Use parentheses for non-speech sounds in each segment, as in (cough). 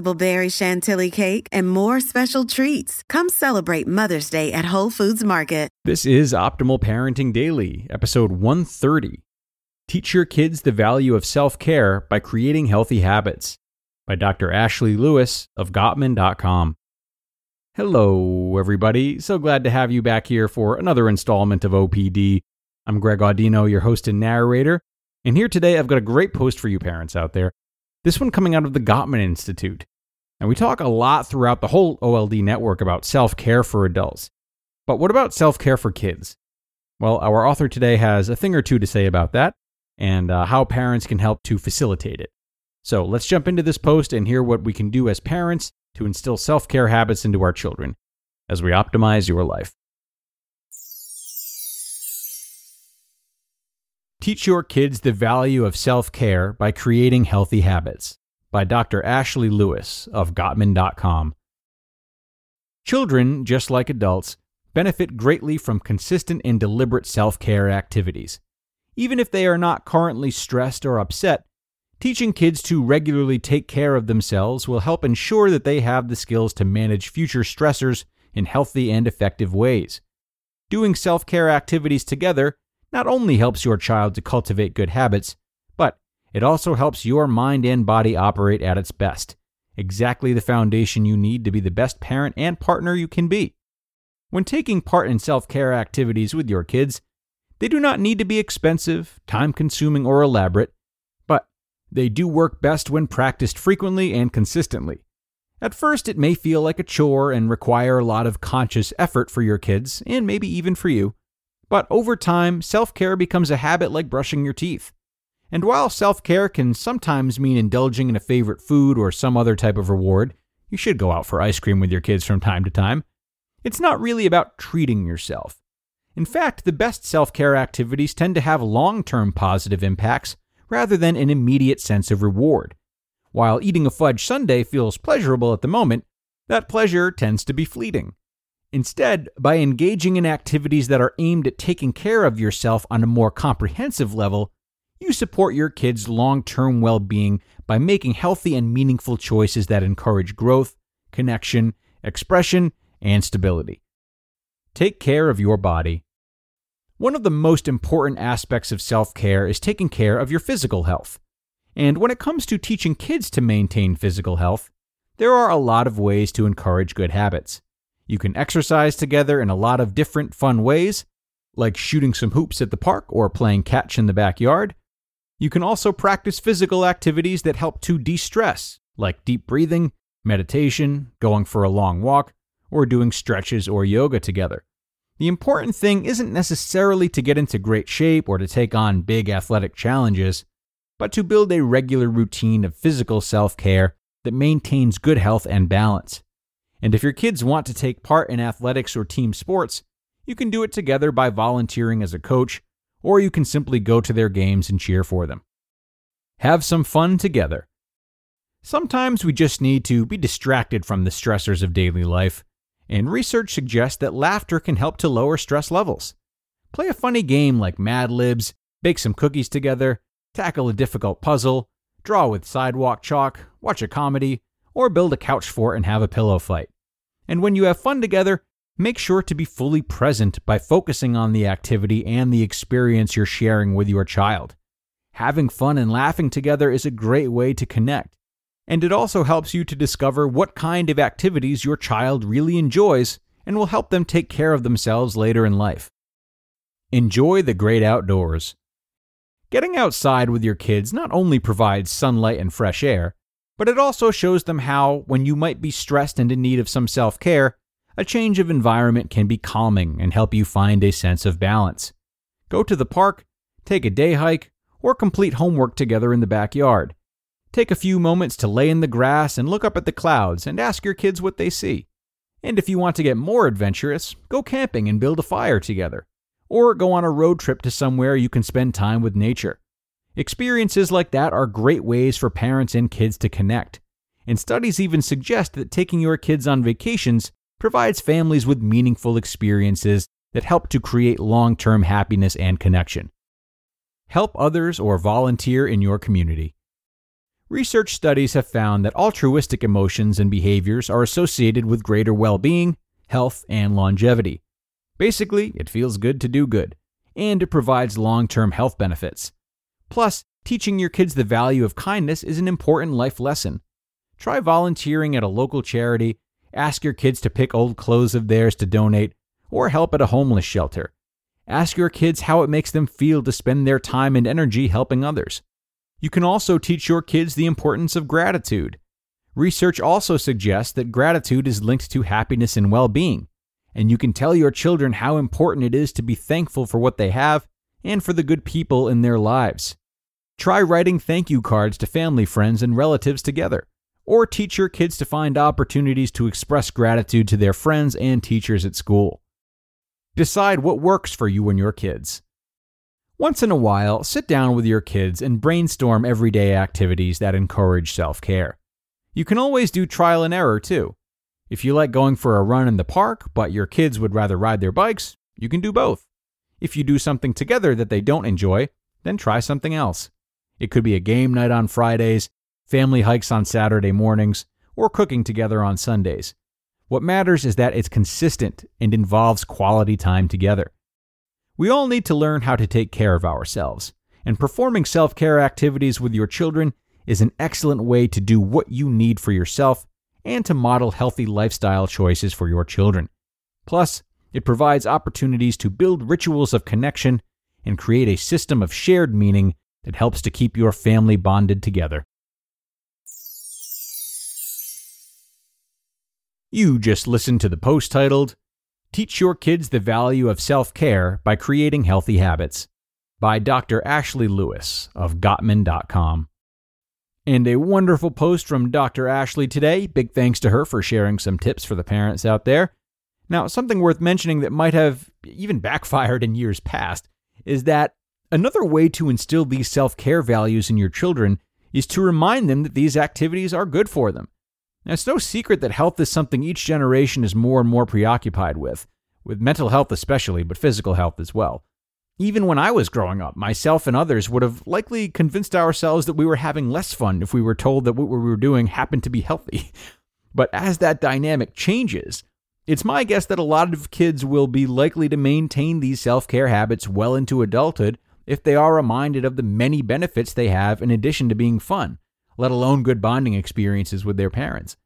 berry chantilly cake, and more special treats. Come celebrate Mother's Day at Whole Foods Market. This is Optimal Parenting Daily, episode 130. Teach your kids the value of self care by creating healthy habits by Dr. Ashleigh Louis of Gottman.com. Hello, everybody. So glad to have you back here for another installment of OPD. I'm Greg Audino, your host and narrator. And here today, I've got a great post for you parents out there. This one coming out of the Gottman Institute. And we talk a lot throughout the whole OLD network about self care for adults. But what about self care for kids? Well, our author today has a thing or two to say about that and uh, how parents can help to facilitate it. So let's jump into this post and hear what we can do as parents to instill self care habits into our children as we optimize your life. Teach your kids the value of self care by creating healthy habits by Dr. Ashleigh Louis of Gottman.com. Children, just like adults, benefit greatly from consistent and deliberate self care activities. Even if they are not currently stressed or upset, teaching kids to regularly take care of themselves will help ensure that they have the skills to manage future stressors in healthy and effective ways. Doing self care activities together not only helps your child to cultivate good habits, but it also helps your mind and body operate at its best. Exactly the foundation you need to be the best parent and partner you can be. When taking part in self care activities with your kids, they do not need to be expensive, time consuming, or elaborate, but they do work best when practiced frequently and consistently. At first, it may feel like a chore and require a lot of conscious effort for your kids, and maybe even for you. But over time, self care becomes a habit like brushing your teeth. And while self care can sometimes mean indulging in a favorite food or some other type of reward, you should go out for ice cream with your kids from time to time. It's not really about treating yourself. In fact, the best self care activities tend to have long term positive impacts rather than an immediate sense of reward. While eating a fudge sundae feels pleasurable at the moment, that pleasure tends to be fleeting. Instead, by engaging in activities that are aimed at taking care of yourself on a more comprehensive level, you support your kids' long term well being by making healthy and meaningful choices that encourage growth, connection, expression, and stability. Take care of your body. One of the most important aspects of self care is taking care of your physical health. And when it comes to teaching kids to maintain physical health, there are a lot of ways to encourage good habits. You can exercise together in a lot of different fun ways, like shooting some hoops at the park or playing catch in the backyard. You can also practice physical activities that help to de stress, like deep breathing, meditation, going for a long walk, or doing stretches or yoga together. The important thing isn't necessarily to get into great shape or to take on big athletic challenges, but to build a regular routine of physical self care that maintains good health and balance. And if your kids want to take part in athletics or team sports, you can do it together by volunteering as a coach, or you can simply go to their games and cheer for them. Have some fun together. Sometimes we just need to be distracted from the stressors of daily life and research suggests that laughter can help to lower stress levels. Play a funny game like Mad Libs, bake some cookies together, tackle a difficult puzzle, draw with sidewalk chalk, watch a comedy, or build a couch fort and have a pillow fight. And when you have fun together, make sure to be fully present by focusing on the activity and the experience you're sharing with your child. Having fun and laughing together is a great way to connect and it also helps you to discover what kind of activities your child really enjoys and will help them take care of themselves later in life. Enjoy the great outdoors. Getting outside with your kids not only provides sunlight and fresh air, but it also shows them how, when you might be stressed and in need of some self care, a change of environment can be calming and help you find a sense of balance. Go to the park, take a day hike, or complete homework together in the backyard. Take a few moments to lay in the grass and look up at the clouds and ask your kids what they see. And if you want to get more adventurous, go camping and build a fire together. Or go on a road trip to somewhere you can spend time with nature. Experiences like that are great ways for parents and kids to connect. And studies even suggest that taking your kids on vacations provides families with meaningful experiences that help to create long term happiness and connection. Help others or volunteer in your community. Research studies have found that altruistic emotions and behaviors are associated with greater well being, health, and longevity. Basically, it feels good to do good, and it provides long term health benefits. Plus, teaching your kids the value of kindness is an important life lesson. Try volunteering at a local charity, ask your kids to pick old clothes of theirs to donate, or help at a homeless shelter. Ask your kids how it makes them feel to spend their time and energy helping others. You can also teach your kids the importance of gratitude. Research also suggests that gratitude is linked to happiness and well being, and you can tell your children how important it is to be thankful for what they have and for the good people in their lives. Try writing thank you cards to family, friends, and relatives together, or teach your kids to find opportunities to express gratitude to their friends and teachers at school. Decide what works for you and your kids. Once in a while, sit down with your kids and brainstorm everyday activities that encourage self care. You can always do trial and error too. If you like going for a run in the park, but your kids would rather ride their bikes, you can do both. If you do something together that they don't enjoy, then try something else. It could be a game night on Fridays, family hikes on Saturday mornings, or cooking together on Sundays. What matters is that it's consistent and involves quality time together. We all need to learn how to take care of ourselves, and performing self care activities with your children is an excellent way to do what you need for yourself and to model healthy lifestyle choices for your children. Plus, it provides opportunities to build rituals of connection and create a system of shared meaning that helps to keep your family bonded together. You just listened to the post titled Teach Your Kids the Value of Self Care by Creating Healthy Habits by Dr. Ashleigh Louis of Gottman.com. And a wonderful post from Dr. Ashleigh today. Big thanks to her for sharing some tips for the parents out there. Now, something worth mentioning that might have even backfired in years past is that another way to instill these self care values in your children is to remind them that these activities are good for them. Now, it's no secret that health is something each generation is more and more preoccupied with, with mental health especially, but physical health as well. Even when I was growing up, myself and others would have likely convinced ourselves that we were having less fun if we were told that what we were doing happened to be healthy. (laughs) But as that dynamic changes, it's my guess that a lot of kids will be likely to maintain these self care habits well into adulthood if they are reminded of the many benefits they have in addition to being fun let alone good bonding experiences with their parents.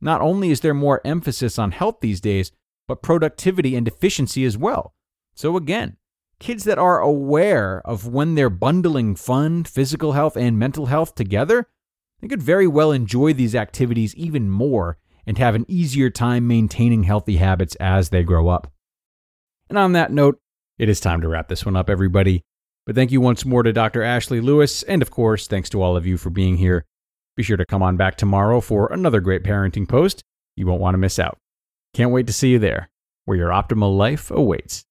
Not only is there more emphasis on health these days, but productivity and efficiency as well. So, again, kids that are aware of when they're bundling fun, physical health, and mental health together, they could very well enjoy these activities even more and have an easier time maintaining healthy habits as they grow up. And on that note, it is time to wrap this one up, everybody. But thank you once more to Dr. Ashleigh Louis, and of course, thanks to all of you for being here. Be sure to come on back tomorrow for another great parenting post. You won't want to miss out. Can't wait to see you there, where your optimal life awaits.